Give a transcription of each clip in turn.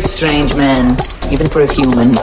Strange man, even for a human.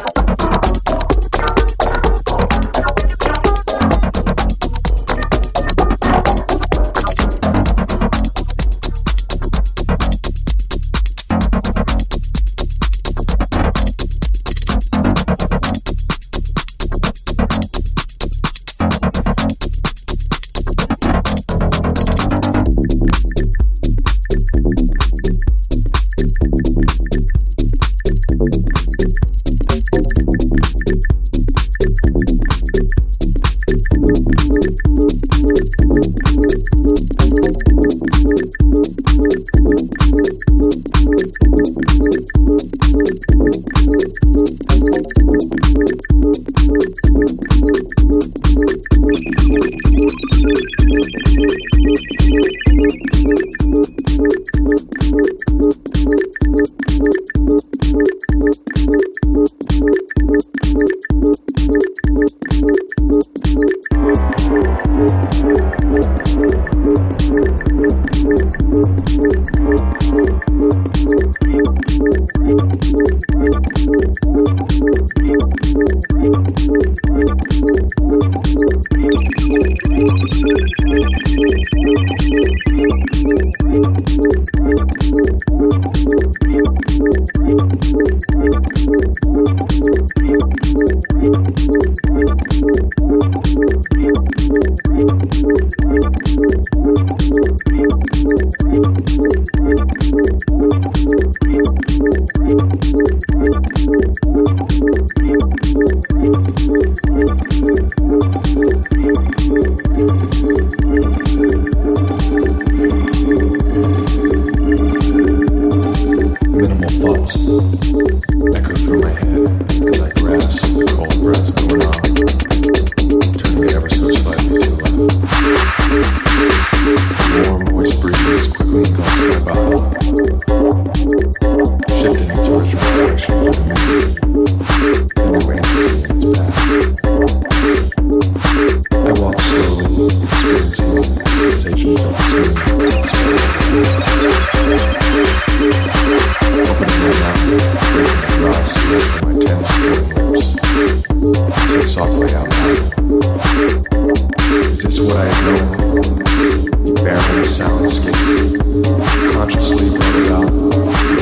consciously going out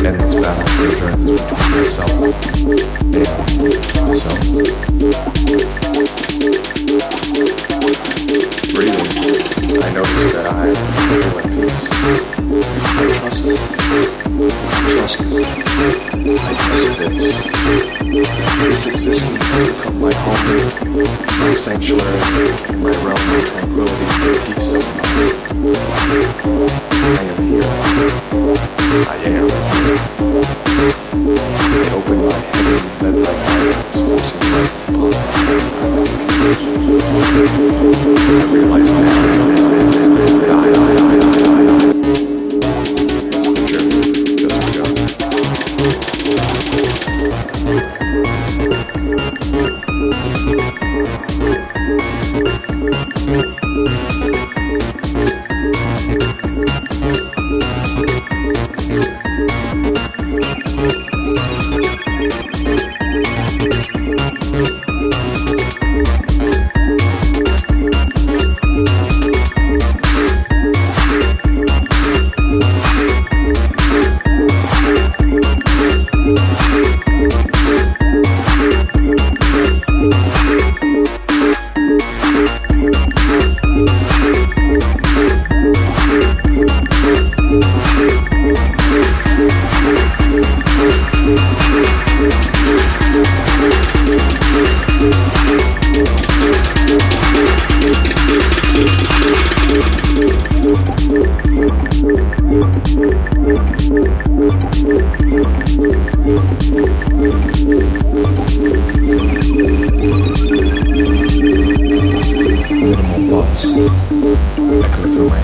and this back and forth journey between myself and myself. Breathing, I notice that I peace. Trust trust. I trust this. This existence my home, my sanctuary, my realm.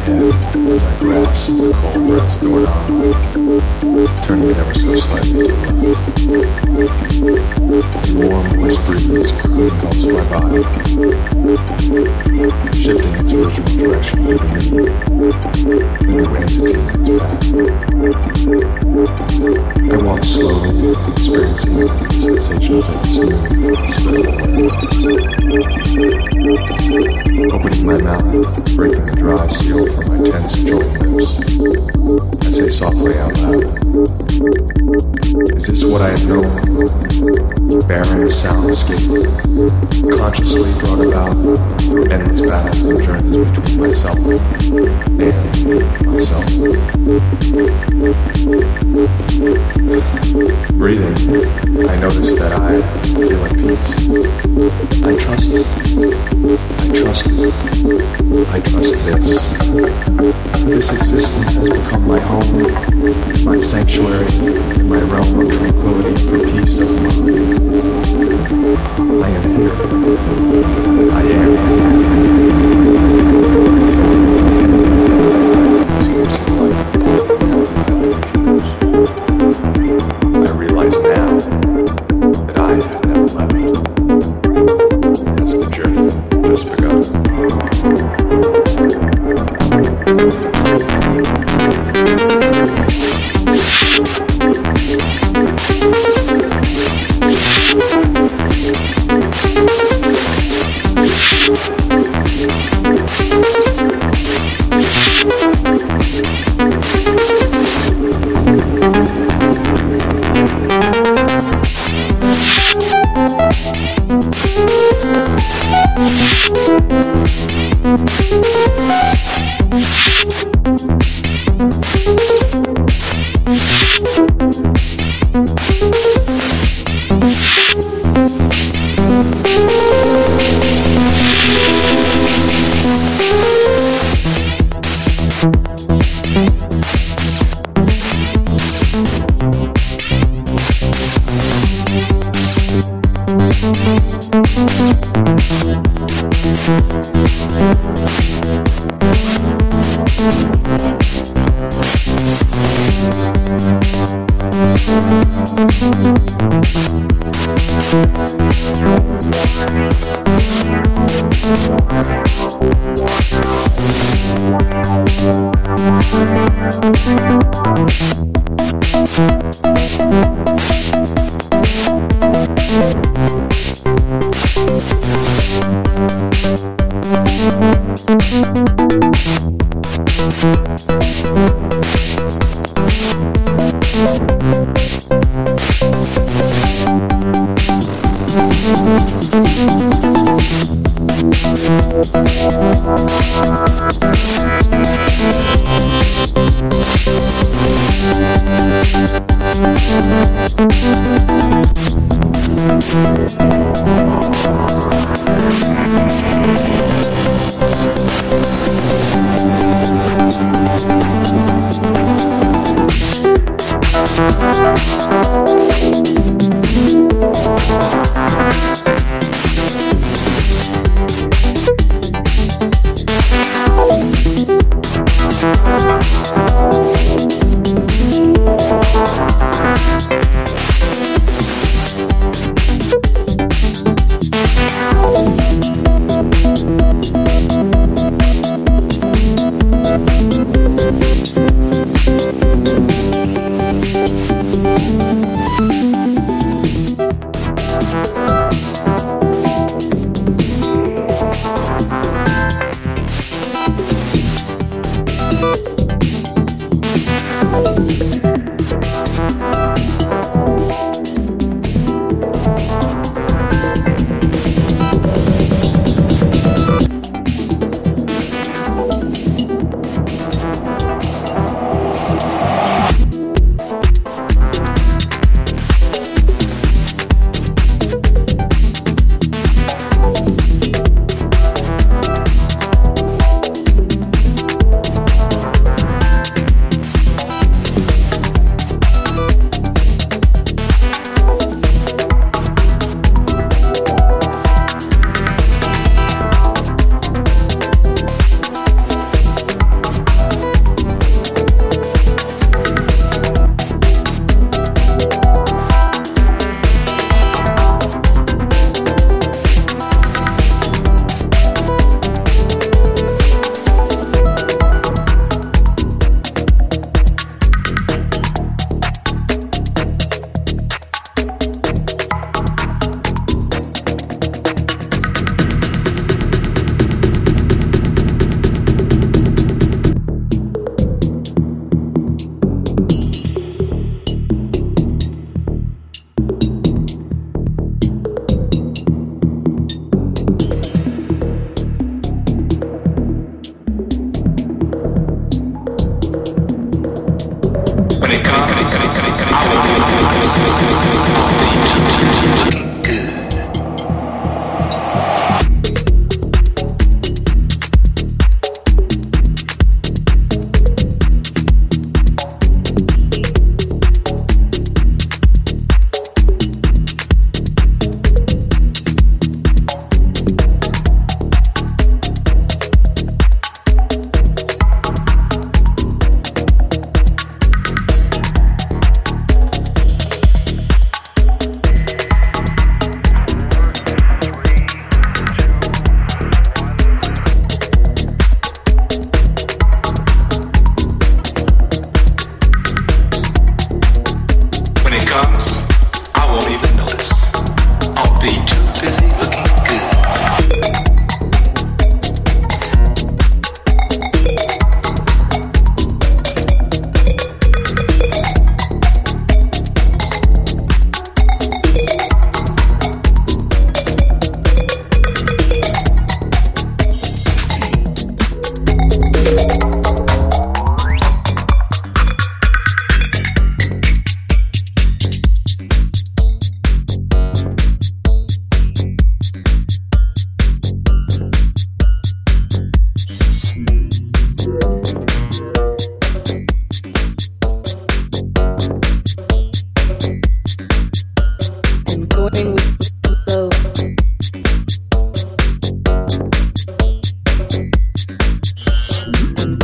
as I the cold turning it ever so slightly to the warm, breeze quickly my body, shifting its original direction to the new its path. I walk slowly, experiencing sensations of the Opening my mouth, breaking the dry seal from my tense joint lips. I say softly out loud. Is this what I have known? Barren soundscape, consciously brought about through endless battles and journeys between myself and myself. Breathing, I notice that I feel at peace. I trust. I trust. I trust this. This existence has become my home, my sanctuary, my realm of tranquility for peace of mind. I am here. I am.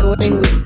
Go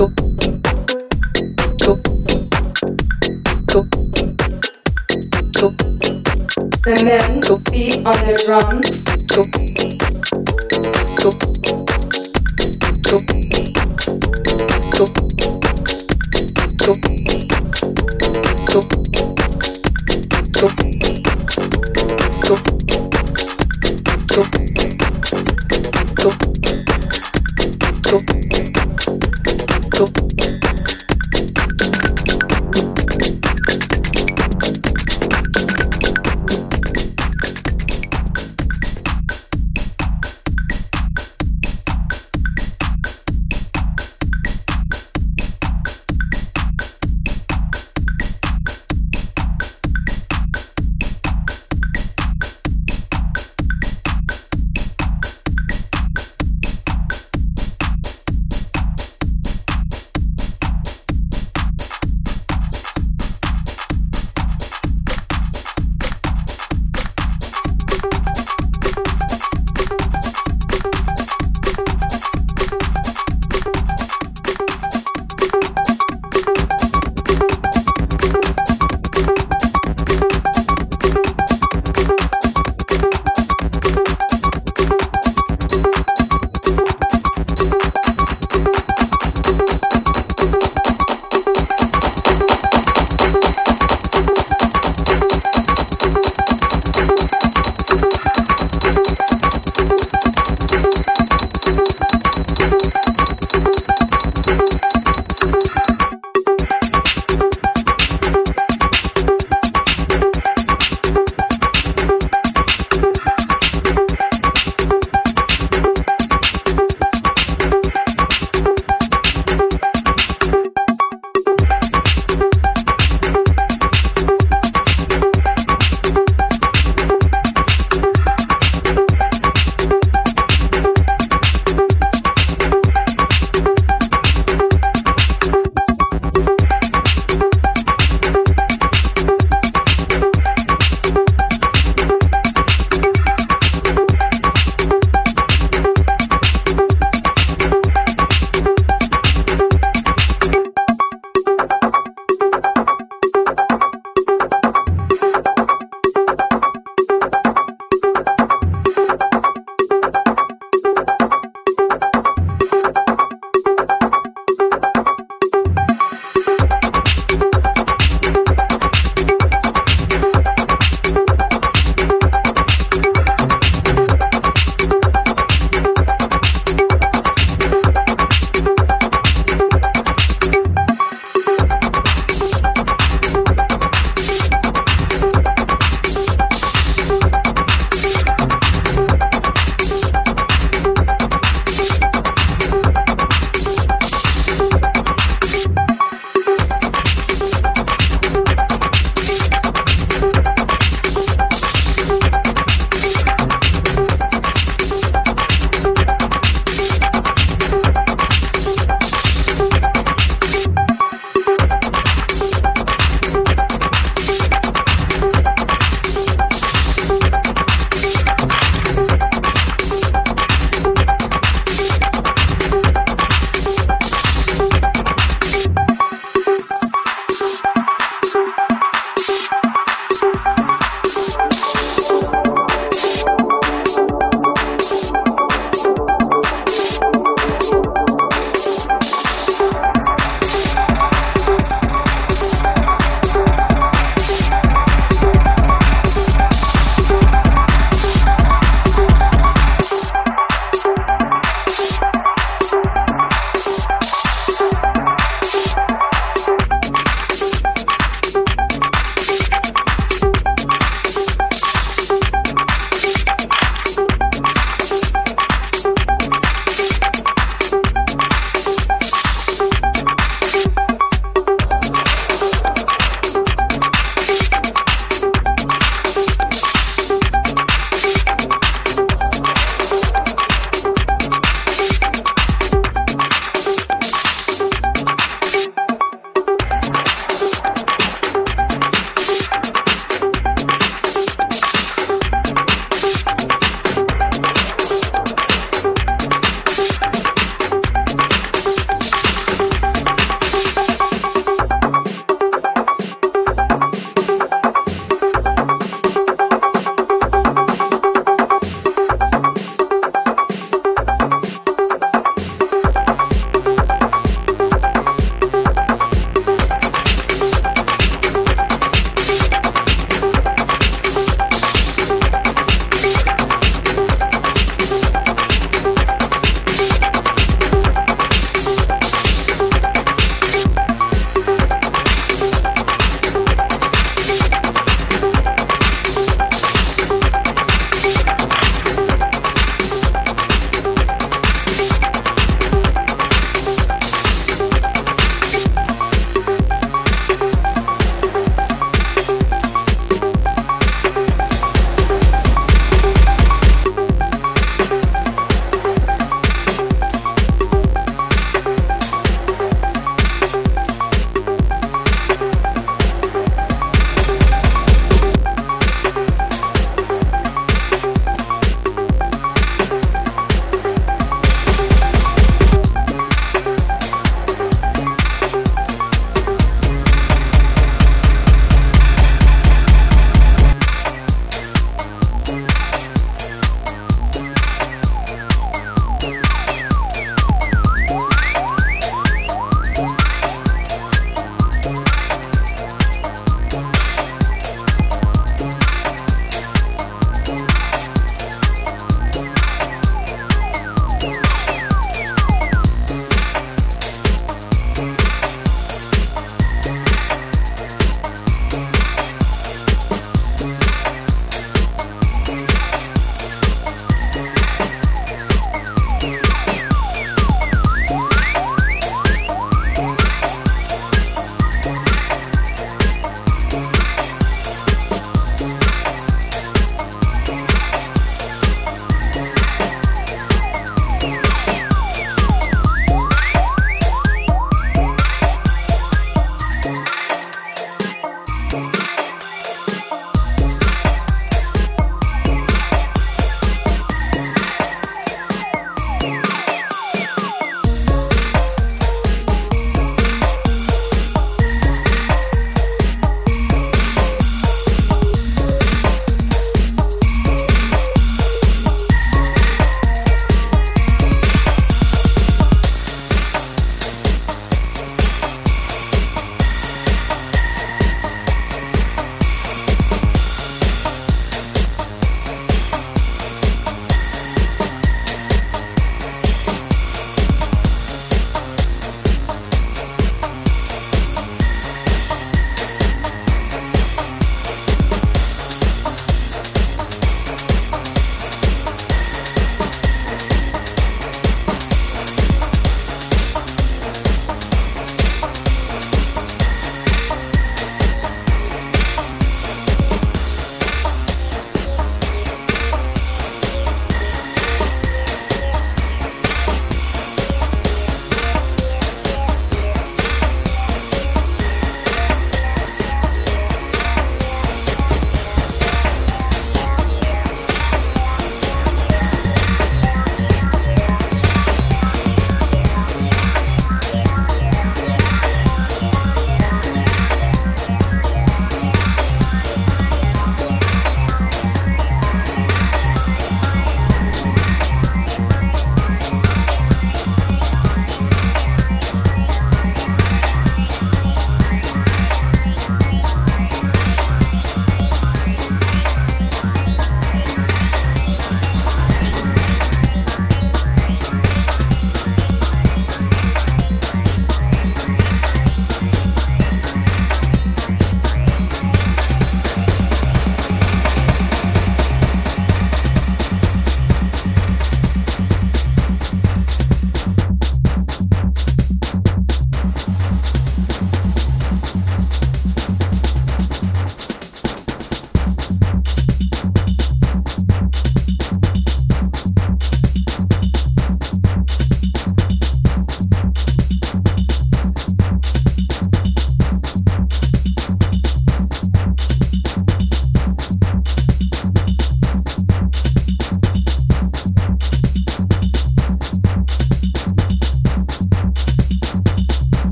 The men beat on their drums.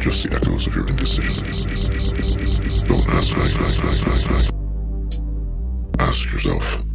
just the echoes of your indecision. Don't ask, ask, ask, ask, ask, ask. Ask yourself.